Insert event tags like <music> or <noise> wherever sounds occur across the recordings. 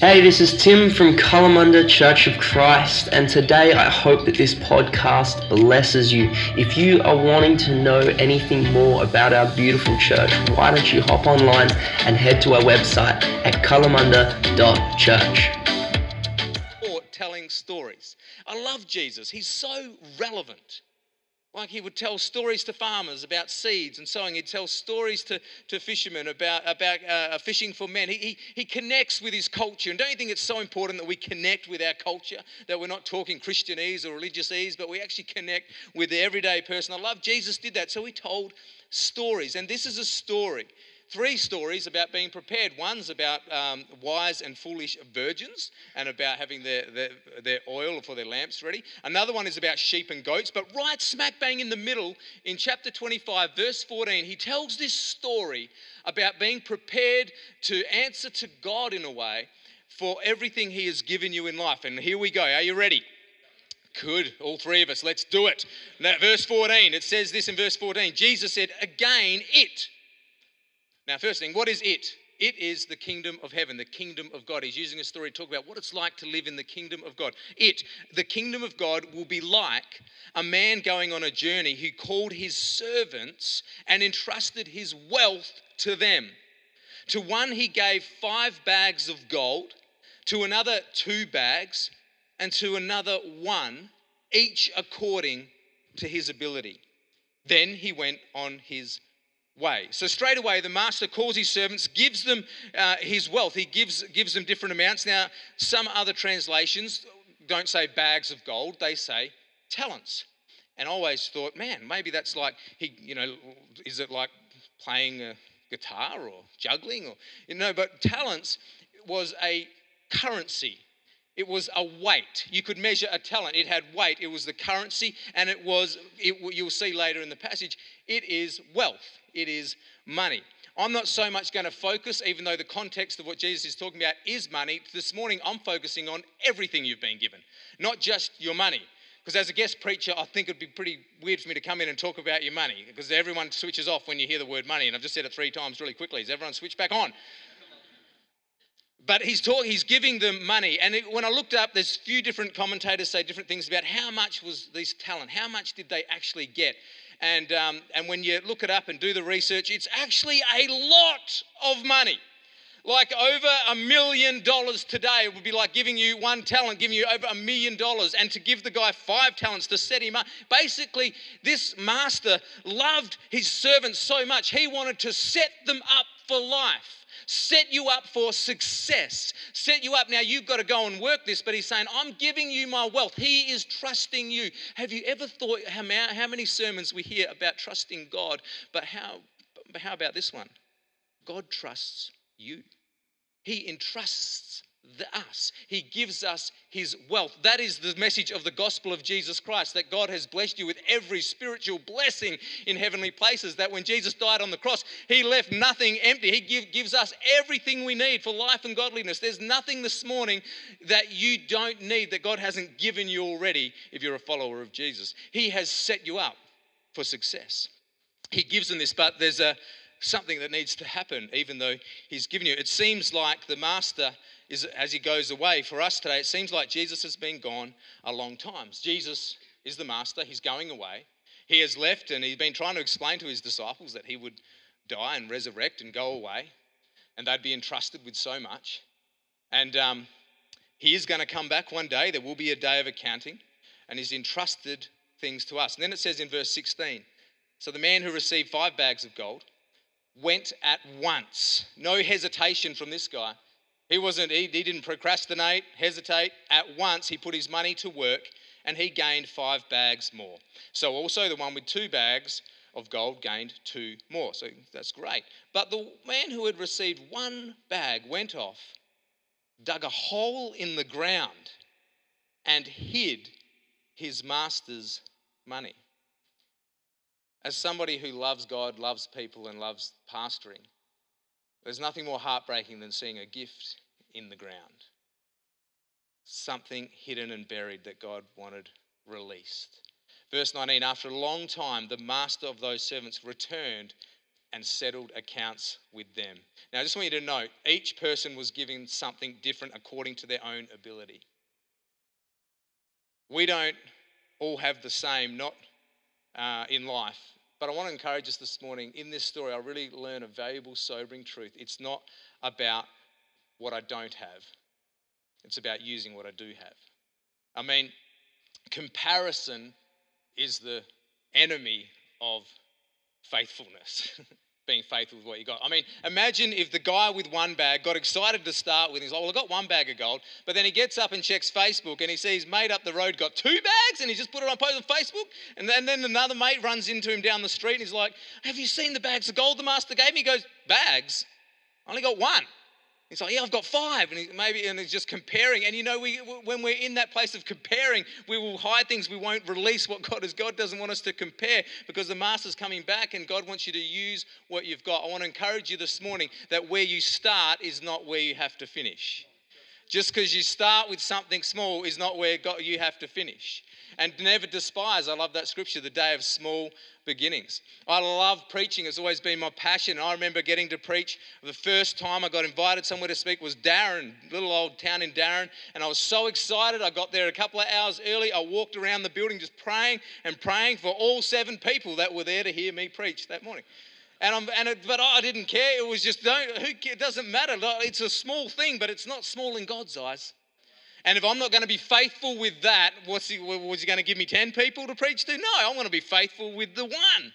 Hey, this is Tim from Kalamunda Church of Christ, and today I hope that this podcast blesses you. If you are wanting to know anything more about our beautiful church, why don't you hop online and head to our website at kalamunda.church. Or telling stories. I love Jesus. He's so relevant. Like he would tell stories to farmers about seeds and sowing. He'd tell stories to, to fishermen about, about uh, fishing for men. He, he, he connects with his culture. And don't you think it's so important that we connect with our culture? That we're not talking Christianese or religiousese, but we actually connect with the everyday person. I love Jesus did that. So he told stories. And this is a story three stories about being prepared. One's about um, wise and foolish virgins and about having their, their, their, oil for their lamps ready. Another one is about sheep and goats. But right smack bang in the middle, in chapter 25, verse 14, he tells this story about being prepared to answer to God in a way for everything he has given you in life. And here we go. Are you ready? Good, all three of us, let's do it. Now, verse 14, it says this in verse 14 Jesus said, Again, it now, first thing, what is it? It is the kingdom of heaven, the kingdom of God. He's using a story to talk about what it's like to live in the kingdom of God. It, the kingdom of God, will be like a man going on a journey who called his servants and entrusted his wealth to them. To one, he gave five bags of gold, to another, two bags, and to another, one, each according to his ability. Then he went on his way. So straight away, the master calls his servants, gives them uh, his wealth. He gives, gives them different amounts. Now, some other translations don't say bags of gold, they say talents. And I always thought, man, maybe that's like, he, you know, is it like playing a guitar or juggling or, you know, but talents was a currency it was a weight. You could measure a talent. It had weight. It was the currency, and it was, it, you'll see later in the passage, it is wealth. It is money. I'm not so much going to focus, even though the context of what Jesus is talking about is money. This morning, I'm focusing on everything you've been given, not just your money. Because as a guest preacher, I think it'd be pretty weird for me to come in and talk about your money, because everyone switches off when you hear the word money. And I've just said it three times really quickly. Has everyone switched back on? But he's talking, he's giving them money. And it, when I looked up, there's a few different commentators say different things about how much was this talent? How much did they actually get? And, um, and when you look it up and do the research, it's actually a lot of money. Like over a million dollars today It would be like giving you one talent, giving you over a million dollars, and to give the guy five talents to set him up. Basically, this master loved his servants so much, he wanted to set them up for life set you up for success, set you up. Now you've got to go and work this, but he's saying, I'm giving you my wealth. He is trusting you. Have you ever thought how, many sermons we hear about trusting God? But how, but how about this one? God trusts you. He entrusts the us. He gives us his wealth. That is the message of the gospel of Jesus Christ that God has blessed you with every spiritual blessing in heavenly places. That when Jesus died on the cross, he left nothing empty. He give, gives us everything we need for life and godliness. There's nothing this morning that you don't need that God hasn't given you already if you're a follower of Jesus. He has set you up for success. He gives them this, but there's a something that needs to happen, even though he's given you. It seems like the master is as he goes away. For us today, it seems like Jesus has been gone a long time. Jesus is the master, he's going away. He has left and he's been trying to explain to his disciples that he would die and resurrect and go away, and they'd be entrusted with so much. And um, he is going to come back one day. There will be a day of accounting, and he's entrusted things to us. And then it says in verse 16 So the man who received five bags of gold went at once. No hesitation from this guy. He wasn't, he, he didn't procrastinate, hesitate. At once, he put his money to work and he gained five bags more. So, also, the one with two bags of gold gained two more. So, that's great. But the man who had received one bag went off, dug a hole in the ground, and hid his master's money. As somebody who loves God, loves people, and loves pastoring, there's nothing more heartbreaking than seeing a gift in the ground. Something hidden and buried that God wanted released. Verse 19 After a long time, the master of those servants returned and settled accounts with them. Now, I just want you to note each person was given something different according to their own ability. We don't all have the same, not uh, in life. But I want to encourage us this morning in this story, I really learn a valuable, sobering truth. It's not about what I don't have, it's about using what I do have. I mean, comparison is the enemy of faithfulness. <laughs> being faithful with what you got. I mean, imagine if the guy with one bag got excited to start with. He's like, well, I got one bag of gold. But then he gets up and checks Facebook and he sees mate up the road got two bags and he just put it on post on Facebook. And then, then another mate runs into him down the street and he's like, have you seen the bags of gold the master gave me? He goes, bags? I only got one. He's like, yeah, I've got five, and maybe, and he's just comparing. And you know, we, when we're in that place of comparing, we will hide things. We won't release what God is. God doesn't want us to compare because the Master's coming back, and God wants you to use what you've got. I want to encourage you this morning that where you start is not where you have to finish. Just because you start with something small is not where God, you have to finish. And never despise, I love that scripture, the day of small beginnings. I love preaching, it's always been my passion. I remember getting to preach the first time I got invited somewhere to speak was Darren, little old town in Darren. And I was so excited. I got there a couple of hours early. I walked around the building just praying and praying for all seven people that were there to hear me preach that morning. And I'm, and it, but I didn't care. It was just, don't, who, it doesn't matter. It's a small thing, but it's not small in God's eyes. And if I'm not going to be faithful with that, what's he, was he going to give me 10 people to preach to? No, I want to be faithful with the one.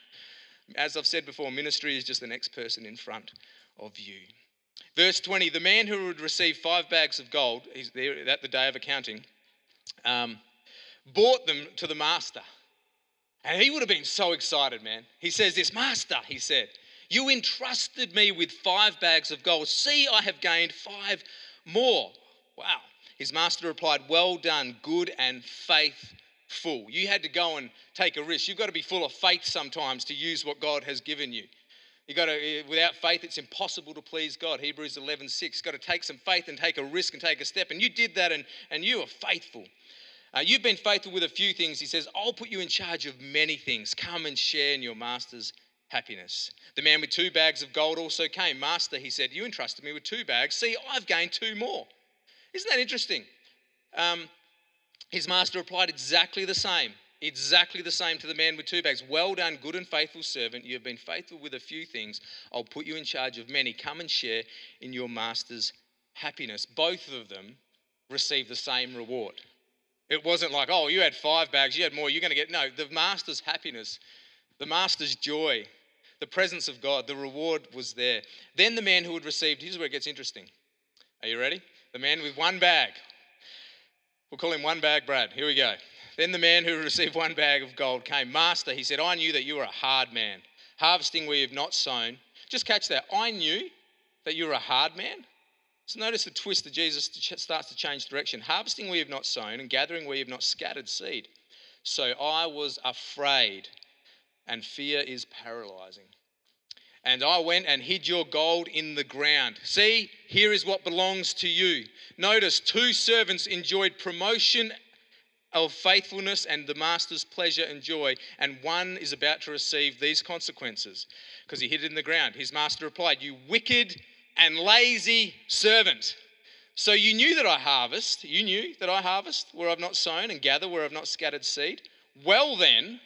As I've said before, ministry is just the next person in front of you. Verse 20 the man who would receive five bags of gold, he's there at the day of accounting, um, bought them to the master. And he would have been so excited, man. He says, This master, he said, you entrusted me with five bags of gold. See, I have gained five more. Wow. His master replied, Well done, good and faithful. You had to go and take a risk. You've got to be full of faith sometimes to use what God has given you. You got to, eh, without faith, it's impossible to please God. Hebrews 11, 6. Got to take some faith and take a risk and take a step. And you did that and, and you are faithful. Uh, you've been faithful with a few things. He says, I'll put you in charge of many things. Come and share in your master's happiness. The man with two bags of gold also came. Master, he said, You entrusted me with two bags. See, I've gained two more. Isn't that interesting? Um, his master replied exactly the same. Exactly the same to the man with two bags. Well done, good and faithful servant. You have been faithful with a few things. I'll put you in charge of many. Come and share in your master's happiness. Both of them receive the same reward. It wasn't like, oh, you had five bags, you had more, you're going to get. No, the master's happiness, the master's joy, the presence of God, the reward was there. Then the man who had received, here's where it gets interesting. Are you ready? The man with one bag. We'll call him One Bag Brad. Here we go. Then the man who <laughs> received one bag of gold came. Master, he said, I knew that you were a hard man, harvesting where you've not sown. Just catch that. I knew that you were a hard man. So notice the twist that Jesus starts to change direction. Harvesting where you've not sown and gathering where you've not scattered seed. So I was afraid, and fear is paralyzing. And I went and hid your gold in the ground. See, here is what belongs to you. Notice two servants enjoyed promotion of faithfulness and the master's pleasure and joy, and one is about to receive these consequences because he hid it in the ground. His master replied, You wicked and lazy servant. So you knew that I harvest, you knew that I harvest where I've not sown and gather where I've not scattered seed. Well, then,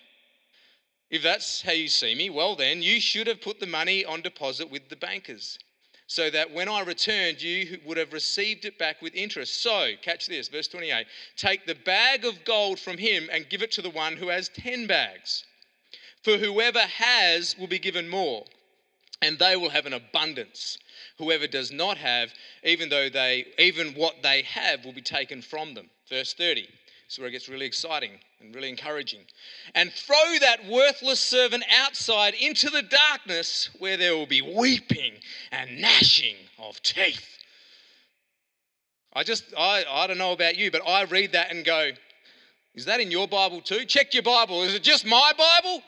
if that's how you see me, well, then you should have put the money on deposit with the bankers, so that when I returned, you would have received it back with interest. So, catch this, verse 28 take the bag of gold from him and give it to the one who has 10 bags. For whoever has will be given more, and they will have an abundance. Whoever does not have, even though they even what they have will be taken from them. Verse 30. This is where it gets really exciting and really encouraging. And throw that worthless servant outside into the darkness where there will be weeping and gnashing of teeth. I just, I, I don't know about you, but I read that and go, is that in your Bible too? Check your Bible. Is it just my Bible?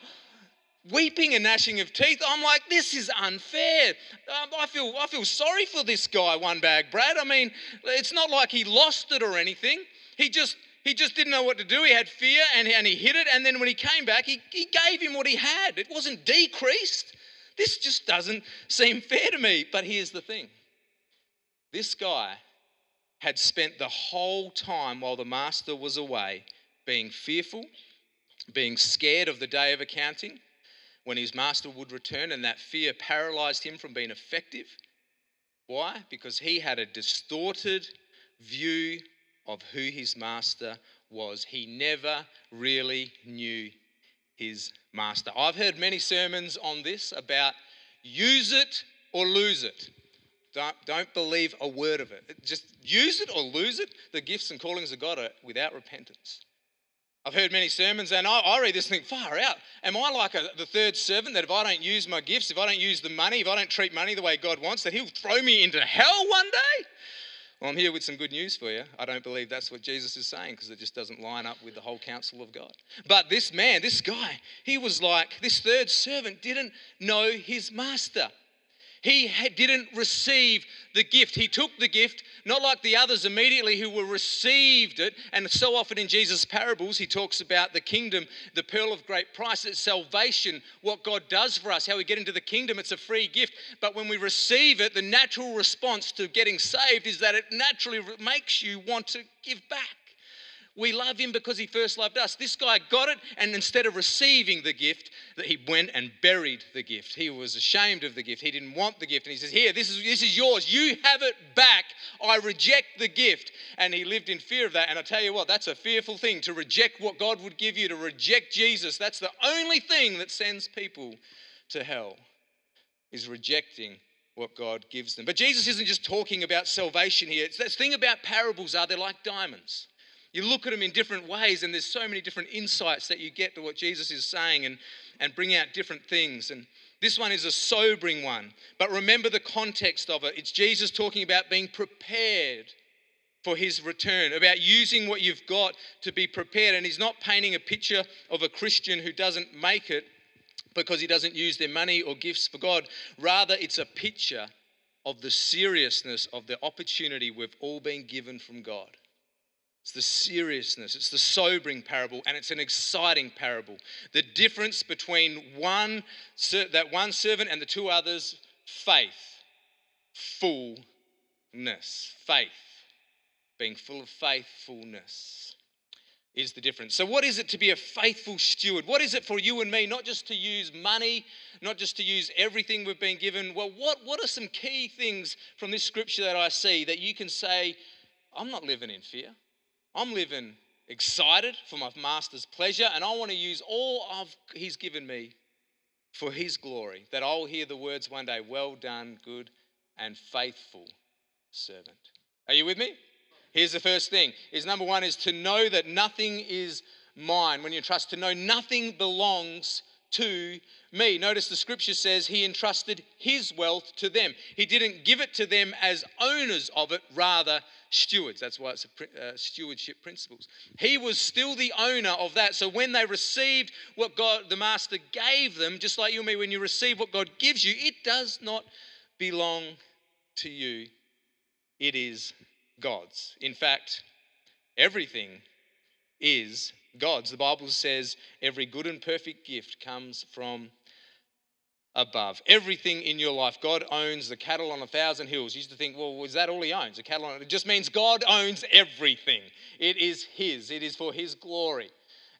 Weeping and gnashing of teeth. I'm like, this is unfair. Um, I, feel, I feel sorry for this guy, one bag Brad. I mean, it's not like he lost it or anything. He just he just didn't know what to do. He had fear and, and he hid it. And then when he came back, he, he gave him what he had. It wasn't decreased. This just doesn't seem fair to me. But here's the thing this guy had spent the whole time while the master was away being fearful, being scared of the day of accounting when his master would return, and that fear paralyzed him from being effective. Why? Because he had a distorted view of who his master was. He never really knew his master. I've heard many sermons on this about use it or lose it. Don't, don't believe a word of it. Just use it or lose it. The gifts and callings of God are without repentance. I've heard many sermons, and I, I read this thing far out. Am I like a, the third servant that if I don't use my gifts, if I don't use the money, if I don't treat money the way God wants, that He'll throw me into hell one day? Well, I'm here with some good news for you. I don't believe that's what Jesus is saying because it just doesn't line up with the whole counsel of God. But this man, this guy, he was like, this third servant didn't know his master. He didn't receive the gift. He took the gift, not like the others immediately who were received it. And so often in Jesus' parables, he talks about the kingdom, the pearl of great price, it's salvation, what God does for us, how we get into the kingdom. It's a free gift. But when we receive it, the natural response to getting saved is that it naturally makes you want to give back. We love him because he first loved us. This guy got it, and instead of receiving the gift, that he went and buried the gift. He was ashamed of the gift. He didn't want the gift. And he says, Here, this is, this is yours. You have it back. I reject the gift. And he lived in fear of that. And I tell you what, that's a fearful thing to reject what God would give you, to reject Jesus. That's the only thing that sends people to hell, is rejecting what God gives them. But Jesus isn't just talking about salvation here. It's, the thing about parables are they're like diamonds. You look at them in different ways, and there's so many different insights that you get to what Jesus is saying and, and bring out different things. And this one is a sobering one. But remember the context of it. It's Jesus talking about being prepared for his return, about using what you've got to be prepared. And he's not painting a picture of a Christian who doesn't make it because he doesn't use their money or gifts for God. Rather, it's a picture of the seriousness of the opportunity we've all been given from God. It's the seriousness, it's the sobering parable, and it's an exciting parable. The difference between one that one servant and the two others, faith, fullness, faith, being full of faithfulness is the difference. So, what is it to be a faithful steward? What is it for you and me, not just to use money, not just to use everything we've been given? Well, what, what are some key things from this scripture that I see that you can say, I'm not living in fear? I'm living excited for my master's pleasure, and I want to use all of he's given me for his glory, that I'll hear the words one day, well done, good and faithful servant. Are you with me? Here's the first thing is number one is to know that nothing is mine. When you trust to know nothing belongs to me. Notice the scripture says he entrusted his wealth to them. He didn't give it to them as owners of it, rather stewards. That's why it's a uh, stewardship principles. He was still the owner of that. So when they received what God, the master gave them, just like you and me, when you receive what God gives you, it does not belong to you. It is God's. In fact, everything is God's. The Bible says every good and perfect gift comes from above. Everything in your life. God owns the cattle on a thousand hills. You used to think, well, is that all he owns? The cattle on it just means God owns everything. It is his. It is for his glory.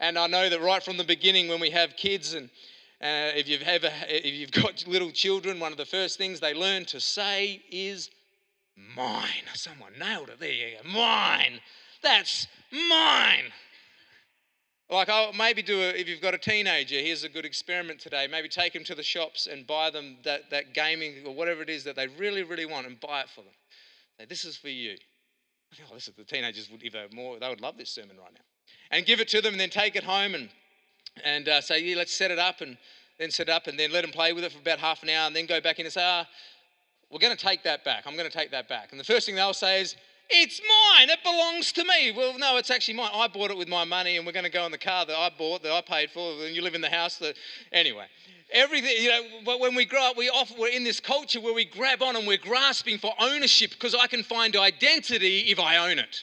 And I know that right from the beginning when we have kids and uh, if you've ever if you've got little children, one of the first things they learn to say is mine. Someone nailed it. There you go. Mine. That's mine. Like, I'll maybe do a, if you've got a teenager, here's a good experiment today. Maybe take them to the shops and buy them that, that gaming or whatever it is that they really, really want and buy it for them. Say, this is for you. Oh, is the teenagers would even more, they would love this sermon right now. And give it to them and then take it home and, and uh, say, yeah, let's set it up and then set it up and then let them play with it for about half an hour and then go back in and say, ah, we're going to take that back. I'm going to take that back. And the first thing they'll say is, it's mine. It belongs to me. Well, no, it's actually mine. I bought it with my money, and we're going to go in the car that I bought, that I paid for, and you live in the house that. Anyway, everything, you know, but when we grow up, we often, we're in this culture where we grab on and we're grasping for ownership because I can find identity if I own it.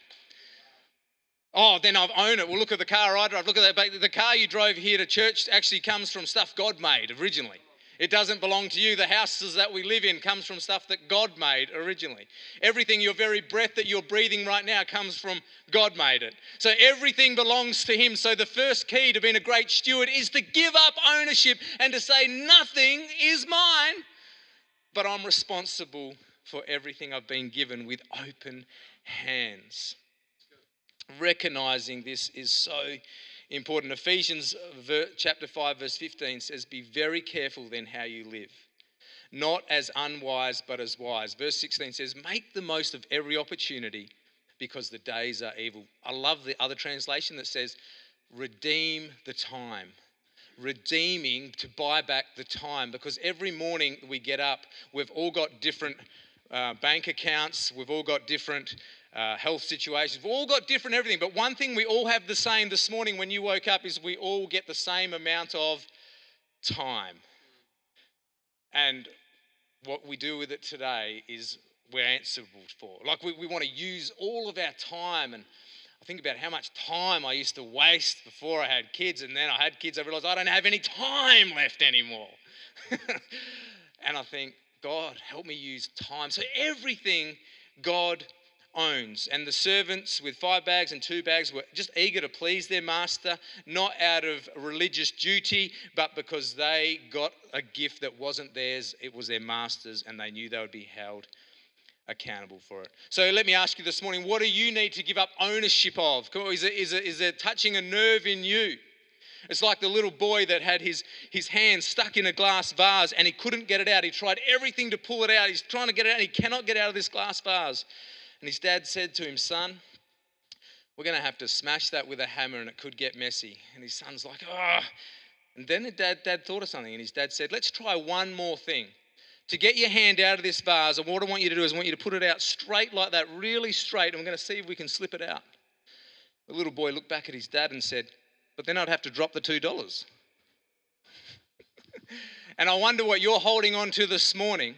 Oh, then I've owned it. Well, look at the car I drive. Look at that. The car you drove here to church actually comes from stuff God made originally. It doesn't belong to you. The houses that we live in comes from stuff that God made originally. Everything, your very breath that you're breathing right now comes from God made it. So everything belongs to him. So the first key to being a great steward is to give up ownership and to say nothing is mine, but I'm responsible for everything I've been given with open hands. Recognizing this is so important. Ephesians chapter 5 verse 15 says be very careful then how you live. Not as unwise but as wise. Verse 16 says make the most of every opportunity because the days are evil. I love the other translation that says redeem the time. Redeeming to buy back the time because every morning we get up, we've all got different uh, bank accounts, we've all got different uh, health situations. We've all got different everything, but one thing we all have the same this morning when you woke up is we all get the same amount of time. And what we do with it today is we're answerable for. Like we, we want to use all of our time and I think about how much time I used to waste before I had kids, and then I had kids, I realized I don't have any time left anymore. <laughs> and I think, God, help me use time. So everything God owns. And the servants with five bags and two bags were just eager to please their master, not out of religious duty, but because they got a gift that wasn't theirs, it was their master's, and they knew they would be held accountable for it. So let me ask you this morning what do you need to give up ownership of? Is it, is it, is it touching a nerve in you? It's like the little boy that had his, his hand stuck in a glass vase and he couldn't get it out. He tried everything to pull it out. He's trying to get it out and he cannot get out of this glass vase. And his dad said to him, Son, we're going to have to smash that with a hammer and it could get messy. And his son's like, Oh. And then the dad, dad thought of something and his dad said, Let's try one more thing. To get your hand out of this vase, and what I want you to do is I want you to put it out straight like that, really straight, and we're going to see if we can slip it out. The little boy looked back at his dad and said, But then I'd have to drop the $2. <laughs> and I wonder what you're holding on to this morning,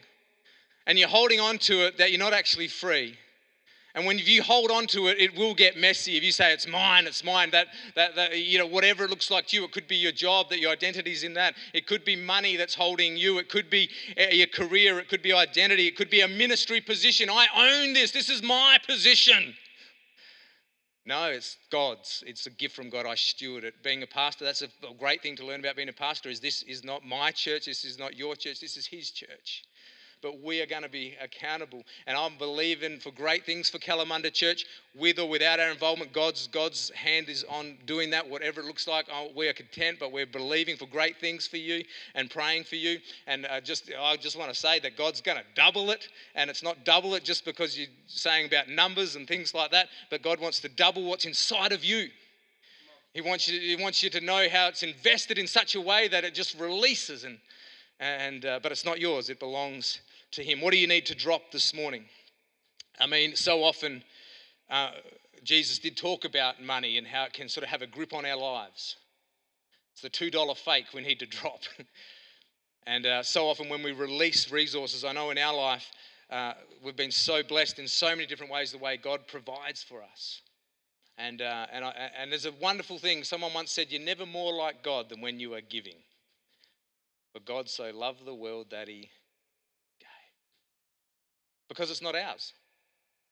and you're holding on to it that you're not actually free and when you hold on to it, it will get messy. If you say it's mine, it's mine, that, that, that, you know, whatever it looks like to you, it could be your job, that your identity is in that. It could be money that's holding you. It could be eh, your career. It could be identity. It could be a ministry position. I own this. This is my position. No, it's God's. It's a gift from God. I steward it. Being a pastor, that's a great thing to learn about being a pastor. Is this is not my church. This is not your church. This is His church but we are going to be accountable. And I'm believing for great things for Kalamunda Church, with or without our involvement. God's God's hand is on doing that, whatever it looks like. Oh, we are content, but we're believing for great things for you and praying for you. And uh, just I just want to say that God's going to double it, and it's not double it just because you're saying about numbers and things like that, but God wants to double what's inside of you. He wants you, he wants you to know how it's invested in such a way that it just releases and and uh, but it's not yours it belongs to Him. What do you need to drop this morning? I mean, so often uh, Jesus did talk about money and how it can sort of have a grip on our lives. It's the $2 fake we need to drop. <laughs> and uh, so often when we release resources, I know in our life, uh, we've been so blessed in so many different ways the way God provides for us. And, uh, and, I, and there's a wonderful thing. Someone once said, You're never more like God than when you are giving. But God so loved the world that he gave. because it's not ours.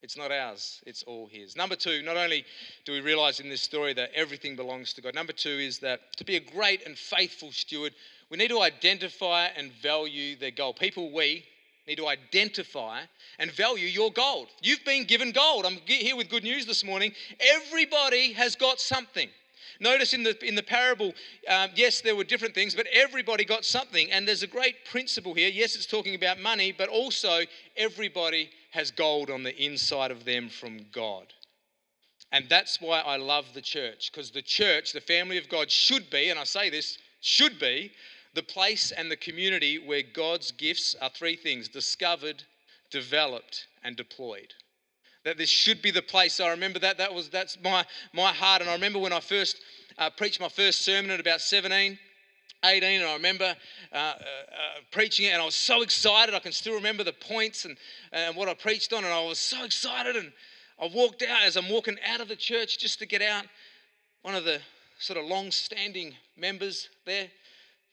It's not ours, it's all His. Number two, not only do we realize in this story that everything belongs to God, number two is that to be a great and faithful steward, we need to identify and value their gold. People, we need to identify and value your gold. You've been given gold. I'm here with good news this morning. Everybody has got something. Notice in the, in the parable, um, yes, there were different things, but everybody got something. And there's a great principle here. Yes, it's talking about money, but also everybody has gold on the inside of them from God. And that's why I love the church, because the church, the family of God, should be, and I say this, should be the place and the community where God's gifts are three things discovered, developed, and deployed that this should be the place. I remember that. That was that's my my heart. And I remember when I first uh, preached my first sermon at about 17. 18 and I remember uh, uh, uh, preaching it and I was so excited. I can still remember the points and, and what I preached on and I was so excited and I walked out as I'm walking out of the church just to get out. One of the sort of long standing members there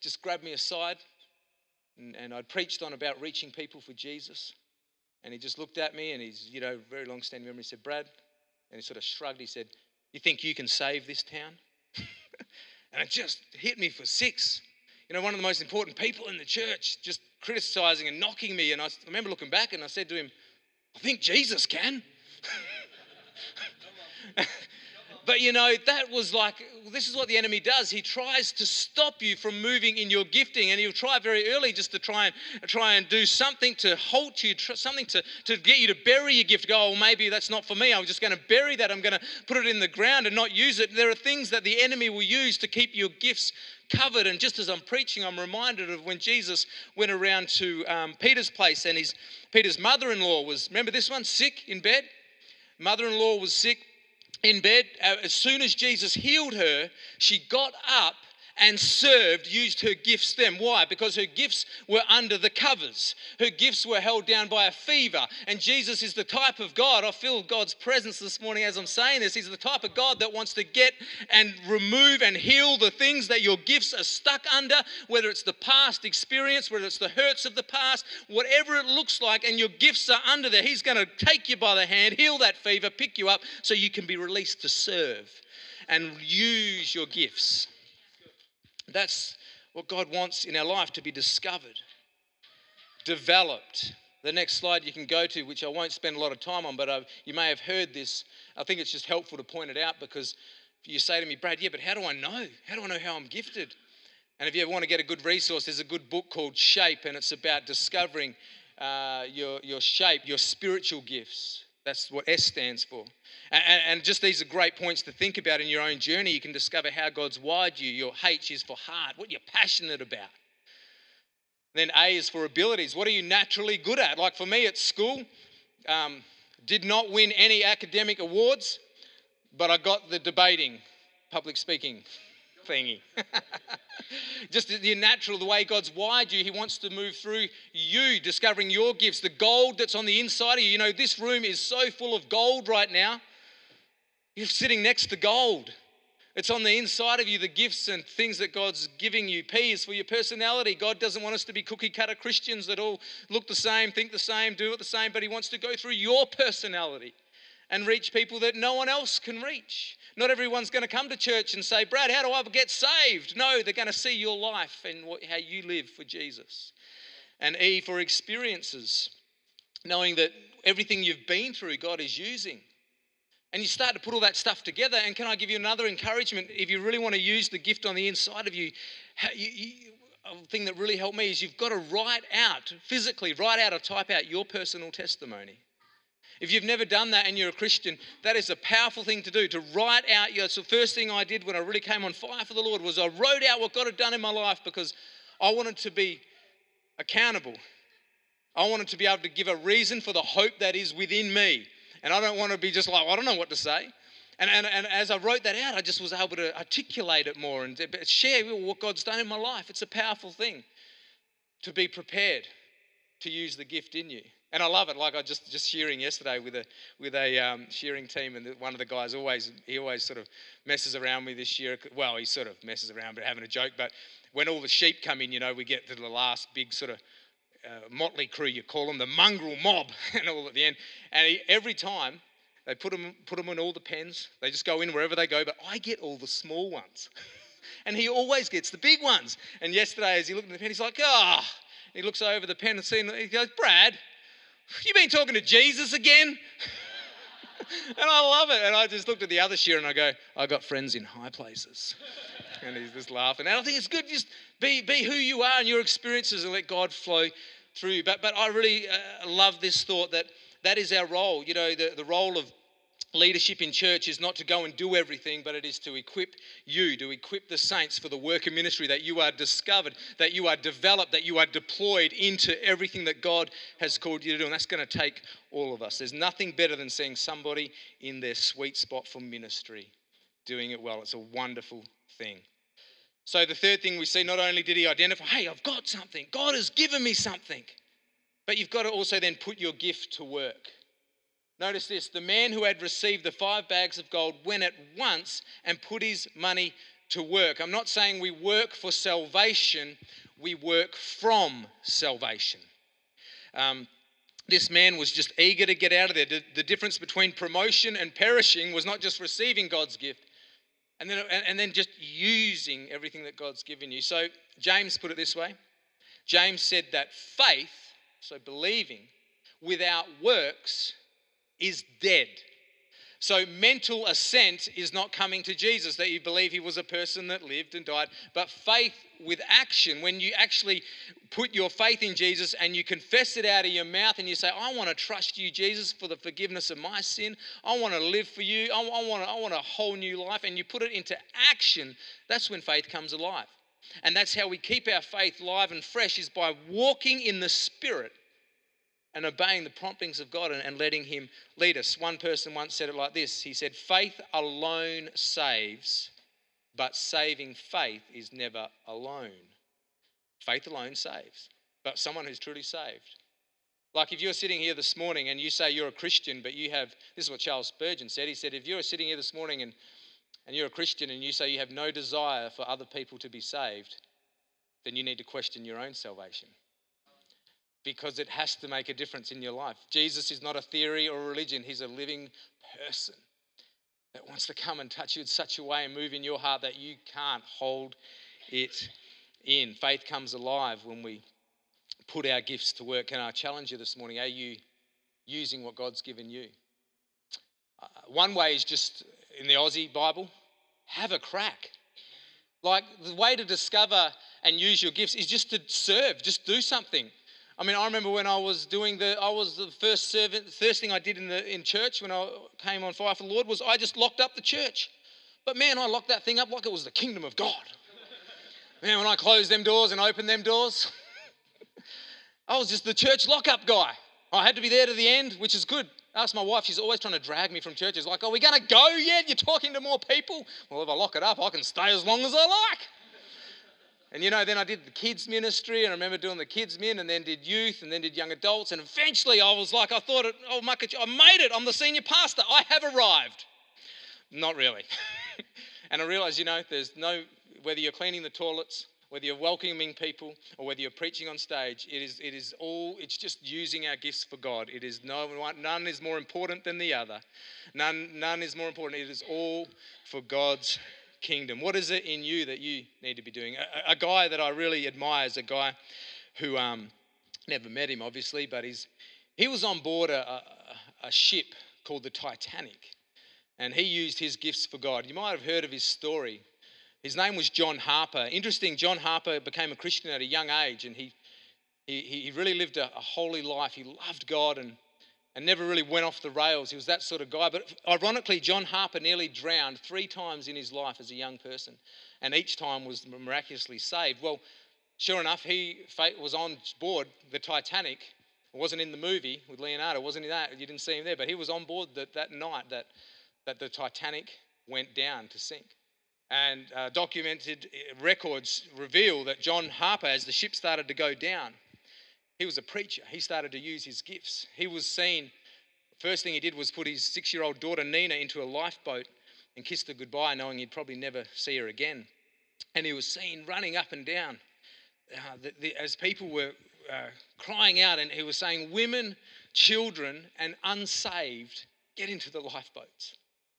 just grabbed me aside And, and I'd preached on about reaching people for Jesus. And he just looked at me and he's, you know, very long standing memory. He said, Brad, and he sort of shrugged. He said, You think you can save this town? <laughs> and it just hit me for six. You know, one of the most important people in the church just criticizing and knocking me. And I remember looking back and I said to him, I think Jesus can. <laughs> But you know, that was like, this is what the enemy does. He tries to stop you from moving in your gifting, and he'll try very early just to try and try and do something to halt you, something to, to get you to bury your gift. Go, oh, maybe that's not for me. I'm just going to bury that. I'm going to put it in the ground and not use it. There are things that the enemy will use to keep your gifts covered. And just as I'm preaching, I'm reminded of when Jesus went around to um, Peter's place, and his Peter's mother-in-law was, remember this one, sick in bed. Mother-in-law was sick in bed. As soon as Jesus healed her, she got up and served, used her gifts then. Why? Because her gifts were under the covers. Her gifts were held down by a fever. And Jesus is the type of God. I feel God's presence this morning as I'm saying this. He's the type of God that wants to get and remove and heal the things that your gifts are stuck under, whether it's the past experience, whether it's the hurts of the past, whatever it looks like, and your gifts are under there. He's going to take you by the hand, heal that fever, pick you up so you can be released to serve and use your gifts. That's what God wants in our life to be discovered, developed. The next slide you can go to, which I won't spend a lot of time on, but I've, you may have heard this. I think it's just helpful to point it out because you say to me, Brad, yeah, but how do I know? How do I know how I'm gifted? And if you ever want to get a good resource, there's a good book called Shape, and it's about discovering uh, your, your shape, your spiritual gifts. That's what S stands for. And, and, just these are great points to think about in your own journey. You can discover how God's wired you. Your H is for heart, what you're passionate about. Then A is for abilities. What are you naturally good at? Like for me at school, um, did not win any academic awards, but I got the debating, public speaking thingy. <laughs> Just the natural, the way God's wired you, He wants to move through you, discovering your gifts, the gold that's on the inside of you. You know, this room is so full of gold right now. You're sitting next to gold. It's on the inside of you, the gifts and things that God's giving you. P is for your personality. God doesn't want us to be cookie cutter Christians that all look the same, think the same, do it the same, but He wants to go through your personality and reach people that no one else can reach. Not everyone's going to come to church and say, Brad, how do I get saved? No, they're going to see your life and how you live for Jesus. And E for experiences, knowing that everything you've been through, God is using. And you start to put all that stuff together. And can I give you another encouragement? If you really want to use the gift on the inside of you, you, you a thing that really helped me is you've got to write out, physically, write out or type out your personal testimony. If you've never done that and you're a Christian, that is a powerful thing to do. To write out your. The first thing I did when I really came on fire for the Lord was I wrote out what God had done in my life because I wanted to be accountable. I wanted to be able to give a reason for the hope that is within me. And I don't want to be just like, I don't know what to say. And, and, and as I wrote that out, I just was able to articulate it more and share what God's done in my life. It's a powerful thing to be prepared to use the gift in you and I love it. Like I just just shearing yesterday with a with a um, shearing team, and one of the guys always he always sort of messes around with this year. Well, he sort of messes around, but having a joke. But when all the sheep come in, you know, we get to the last big sort of uh, motley crew, you call them, the mongrel mob, <laughs> and all at the end. And he, every time they put them put them in all the pens, they just go in wherever they go. But I get all the small ones, <laughs> and he always gets the big ones. And yesterday, as he looked at the pen, he's like, ah. Oh. He looks over the pen and sees, he goes, Brad, you been talking to Jesus again? <laughs> and I love it. And I just looked at the other shear and I go, I got friends in high places. and he's just laughing. And I think it's good just be, be who you are and your experiences and let God flow through you. But, but I really uh, love this thought that that is our role. You know, the, the role of Leadership in church is not to go and do everything, but it is to equip you, to equip the saints for the work of ministry, that you are discovered, that you are developed, that you are deployed into everything that God has called you to do. And that's going to take all of us. There's nothing better than seeing somebody in their sweet spot for ministry doing it well. It's a wonderful thing. So, the third thing we see not only did he identify, hey, I've got something, God has given me something, but you've got to also then put your gift to work. Notice this the man who had received the five bags of gold went at once and put his money to work. I'm not saying we work for salvation, we work from salvation. Um, this man was just eager to get out of there. The, the, difference between promotion and perishing was not just receiving God's gift, and then, and, and then just using everything that God's given you. So James put it this way James said that faith, so believing, without works is dead. So, mental assent is not coming to Jesus, that you believe he was a person that lived and died, but faith with action, when you actually put your faith in Jesus and you confess it out of your mouth and you say, I want to trust you, Jesus, for the forgiveness of my sin. I want to live for you. I, I, want, I want a whole new life. And you put it into action, that's when faith comes alive. And that's how we keep our faith live and fresh, is by walking in the Spirit and obeying the promptings of God and, and letting Him lead us. One person once said it like this He said, Faith alone saves, but saving faith is never alone. Faith alone saves, but someone who's truly saved. Like if you're sitting here this morning and you say you're a Christian, but you have, this is what Charles Spurgeon said. He said, if you're sitting here this morning and, and you're a Christian and you say you have no desire for other people to be saved, then you need to question your own salvation because it has to make a difference in your life. Jesus is not a theory or a religion, He's a living person that wants to come and touch you in such a way and move in your heart that you can't hold it in. Faith comes alive when we put our gifts to work. And I challenge you this morning? Are you using what God's given you? Uh, one way is just in the Aussie Bible have a crack. Like the way to discover and use your gifts is just to serve, just do something. I mean, I remember when I was doing the, I was the first servant, first thing I did in, the, in church when I came on fire for the Lord was I just locked up the church. But man, I locked that thing up like it was the kingdom of God. Man, when I closed them doors and opened them doors, <laughs> I was just the church lockup guy. I had to be there to the end, which is good. I asked my wife, she's always trying to drag me from churches. Like, are we going to go yet? You're talking to more people? Well, if I lock it up, I can stay as long as I like. And you know, then I did the kids ministry, and I remember doing the kids min, and then did youth, and then did young adults, and eventually I was like, I thought, oh, my, I made it. I'm the senior pastor. I have arrived. Not really. <laughs> and I realized, you know, there's no whether you're cleaning the toilets, whether you're welcoming people, or whether you're preaching on stage. It is, it is all. It's just using our gifts for God. It is no none is more important than the other. None none is more important. It is all for God's kingdom? What is it in you that you need to be doing? A, a guy that I really admire is a guy who um, never met him, obviously, but he's he was on board a, a, a ship called the Titanic, and he used his gifts for God. You might have heard of his story. His name was John Harper. Interesting, John Harper became a Christian at a young age, and he he, he really lived a, a holy life. He loved God and and never really went off the rails. He was that sort of guy. But ironically, John Harper nearly drowned three times in his life as a young person, and each time was miraculously saved. Well, sure enough, he was on board the Titanic. It wasn't in the movie with Leonardo, wasn't in that. You didn't see him there, but he was on board that, that night that, that the Titanic went down to sink. And uh, documented uh, records reveal that John Harper, as the ship started to go down, he was a preacher. He started to use his gifts. He was seen, first thing he did was put his six year old daughter Nina into a lifeboat and kissed her goodbye, knowing he'd probably never see her again. And he was seen running up and down uh, the, the, as people were uh, crying out, and he was saying, Women, children, and unsaved, get into the lifeboats.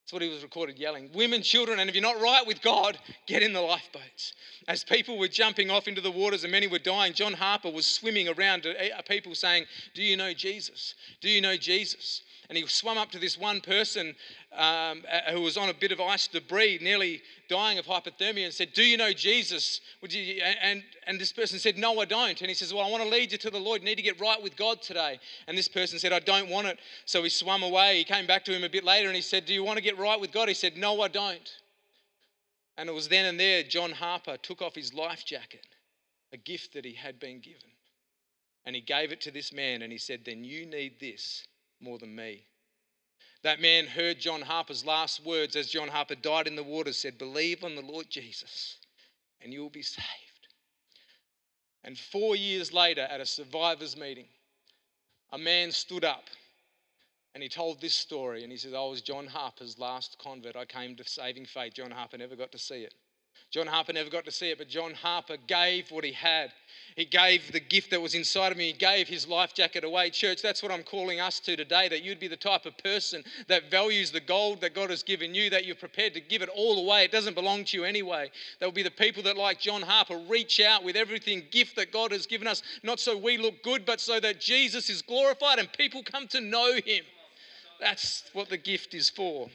That's what he was recorded yelling. Women, children, and if you're not right with God, get in the lifeboats. As people were jumping off into the waters and many were dying, John Harper was swimming around to uh, people saying, Do you know Jesus? Do you know Jesus? And he swam up to this one person um, who was on a bit of ice debris, nearly dying of hypothermia, and said, Do you know Jesus? You, and, and this person said, No, I don't. And he says, Well, I want to lead you to the Lord. You need to get right with God today. And this person said, I don't want it. So he swam away. He came back to him a bit later and he said, Do you want to get right with God? He said, No, I don't. And it was then and there John Harper took off his life jacket, a gift that he had been given. And he gave it to this man and he said, Then you need this more than me. That man heard John Harper's last words as John Harper died in the water said, Believe on the Lord Jesus and you will be saved. And four years later, at a survivors meeting, a man stood up and he told this story. And he said, I was John Harper's last convert. I came to saving faith. John Harper never got to see it. John Harper never got to see it, but John Harper gave what he had. He gave the gift that was inside of me. He gave his life jacket away. Church, that's what I'm calling us to today that you'd be the type of person that values the gold that God has given you, that you're prepared to give it all away. It doesn't belong to you anyway. That will be the people that, like John Harper, reach out with everything gift that God has given us, not so we look good, but so that Jesus is glorified and people come to know him. That's what the gift is for.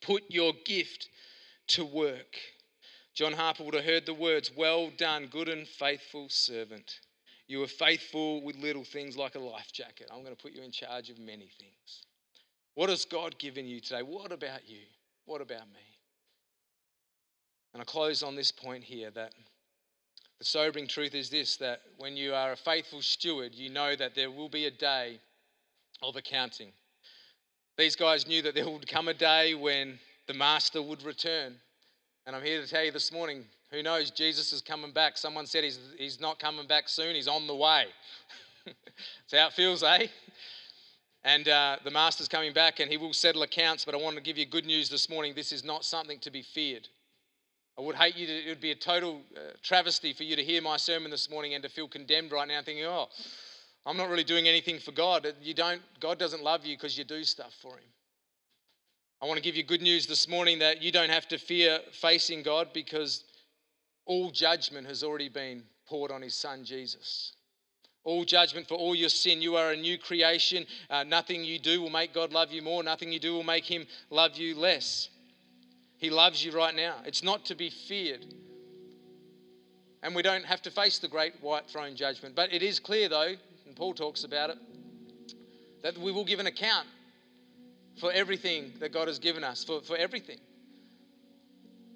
Put your gift to work. John Harper would have heard the words, Well done, good and faithful servant. You were faithful with little things like a life jacket. I'm going to put you in charge of many things. What has God given you today? What about you? What about me? And I close on this point here that the sobering truth is this that when you are a faithful steward, you know that there will be a day of accounting. These guys knew that there would come a day when the master would return and I'm here to tell you this morning who knows, Jesus is coming back. Someone said he's, he's not coming back soon, he's on the way. <laughs> That's how it feels, eh? And uh, the master's coming back and he will settle accounts, but I want to give you good news this morning. This is not something to be feared. I would hate you to, it would be a total uh, travesty for you to hear my sermon this morning and to feel condemned right now, thinking, oh, I'm not really doing anything for God. You don't, God doesn't love you because you do stuff for Him. I want to give you good news this morning that you don't have to fear facing God because all judgment has already been poured on his son Jesus. All judgment for all your sin. You are a new creation. Uh, nothing you do will make God love you more. Nothing you do will make him love you less. He loves you right now. It's not to be feared. And we don't have to face the great white throne judgment. But it is clear, though, and Paul talks about it, that we will give an account for everything that God has given us, for, for everything.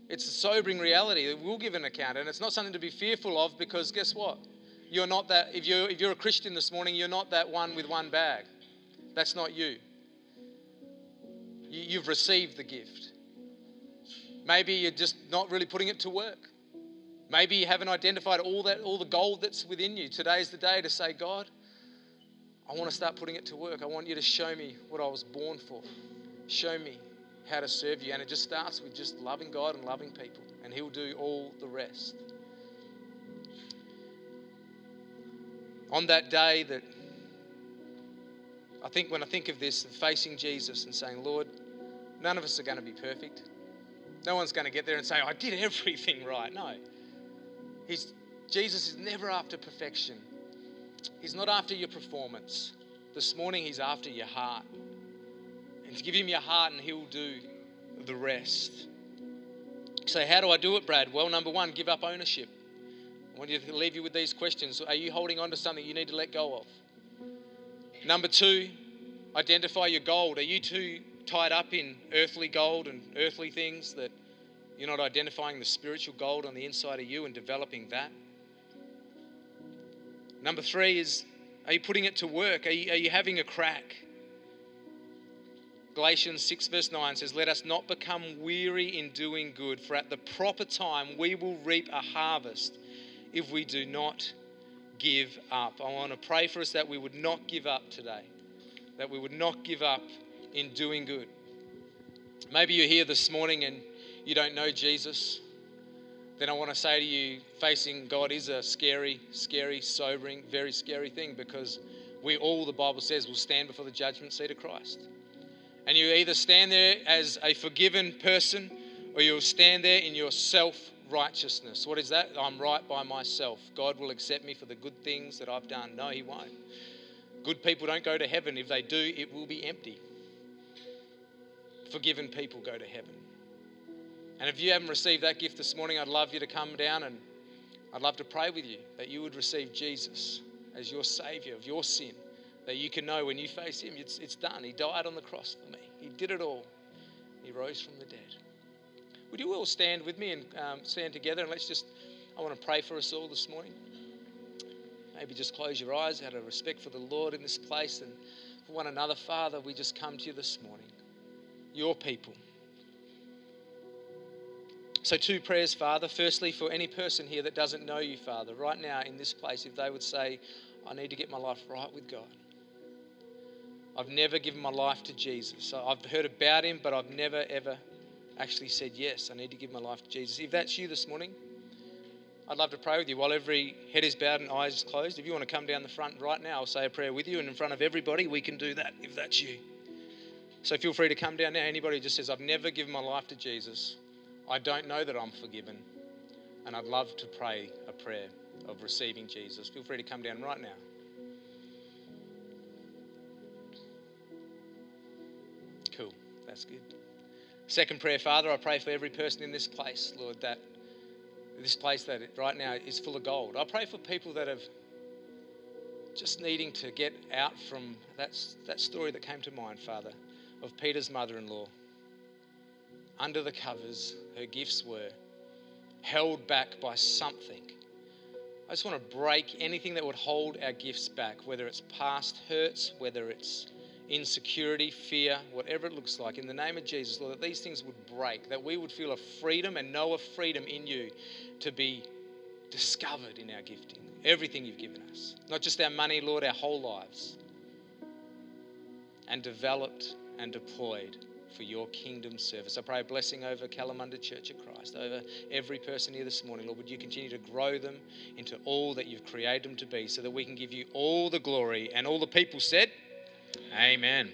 It's a sobering reality that we'll give an account, and it's not something to be fearful of because guess what? You're not that, if you're, if you're a Christian this morning, you're not that one with one bag. That's not you. you you've received the gift. Maybe you're just not really putting it to work. Maybe you haven't identified all that all the gold that's within you. Today is the day to say, God, I want to start putting it to work. I want you to show me what I was born for. Show me how to serve you. And it just starts with just loving God and loving people, and He'll do all the rest. On that day that I think when I think of this, facing Jesus and saying, Lord, none of us are going to be perfect. No one's going to get there and say, I did everything right. No. He's, Jesus is never after perfection. He's not after your performance. This morning, He's after your heart. And to give Him your heart, and He'll do the rest. So, how do I do it, Brad? Well, number one, give up ownership. I want to leave you with these questions. Are you holding on to something you need to let go of? Number two, identify your gold. Are you too tied up in earthly gold and earthly things that you're not identifying the spiritual gold on the inside of you and developing that? Number three is are you putting it to work? Are you, are you having a crack? Galatians 6, verse 9 says, Let us not become weary in doing good, for at the proper time we will reap a harvest if we do not give up. I want to pray for us that we would not give up today, that we would not give up in doing good. Maybe you're here this morning and you don't know Jesus then I want to say to you, facing God is a scary, scary, sobering, very scary thing because we all, the Bible says, will stand before the judgment seat of Christ. And you either stand there as a forgiven person or you'll stand there in your self righteousness. What is that? I'm right by myself. God will accept me for the good things that I've done. No, He won't. Good people don't go to heaven. If they do, it will be empty. Forgiven people go to heaven. And if you haven't received that gift this morning, I'd love you to come down and I'd love to pray with you that you would receive Jesus as your Savior of your sin. That you can know when you face Him, it's, it's done. He died on the cross for me, He did it all. He rose from the dead. Would you all stand with me and um, stand together and let's just, I want to pray for us all this morning. Maybe just close your eyes out of respect for the Lord in this place and for one another. Father, we just come to you this morning, your people. So, two prayers, Father. Firstly, for any person here that doesn't know you, Father, right now in this place, if they would say, I need to get my life right with God. I've never given my life to Jesus. I've heard about him, but I've never, ever actually said, Yes, I need to give my life to Jesus. If that's you this morning, I'd love to pray with you while every head is bowed and eyes closed. If you want to come down the front right now, I'll say a prayer with you, and in front of everybody, we can do that if that's you. So feel free to come down now. Anybody who just says, I've never given my life to Jesus, I don't know that I'm forgiven, and I'd love to pray a prayer of receiving Jesus. Feel free to come down right now. Cool, that's good. Second prayer, Father, I pray for every person in this place, Lord, that this place that right now is full of gold. I pray for people that have just needing to get out from that, that story that came to mind, Father, of Peter's mother in law. Under the covers, her gifts were held back by something. I just want to break anything that would hold our gifts back, whether it's past hurts, whether it's insecurity, fear, whatever it looks like, in the name of Jesus, Lord, that these things would break, that we would feel a freedom and know a freedom in you to be discovered in our gifting, everything you've given us. Not just our money, Lord, our whole lives. And developed and deployed for your kingdom service. I pray a blessing over Kalamunda Church of Christ, over every person here this morning. Lord, would you continue to grow them into all that you've created them to be so that we can give you all the glory and all the people said, Amen.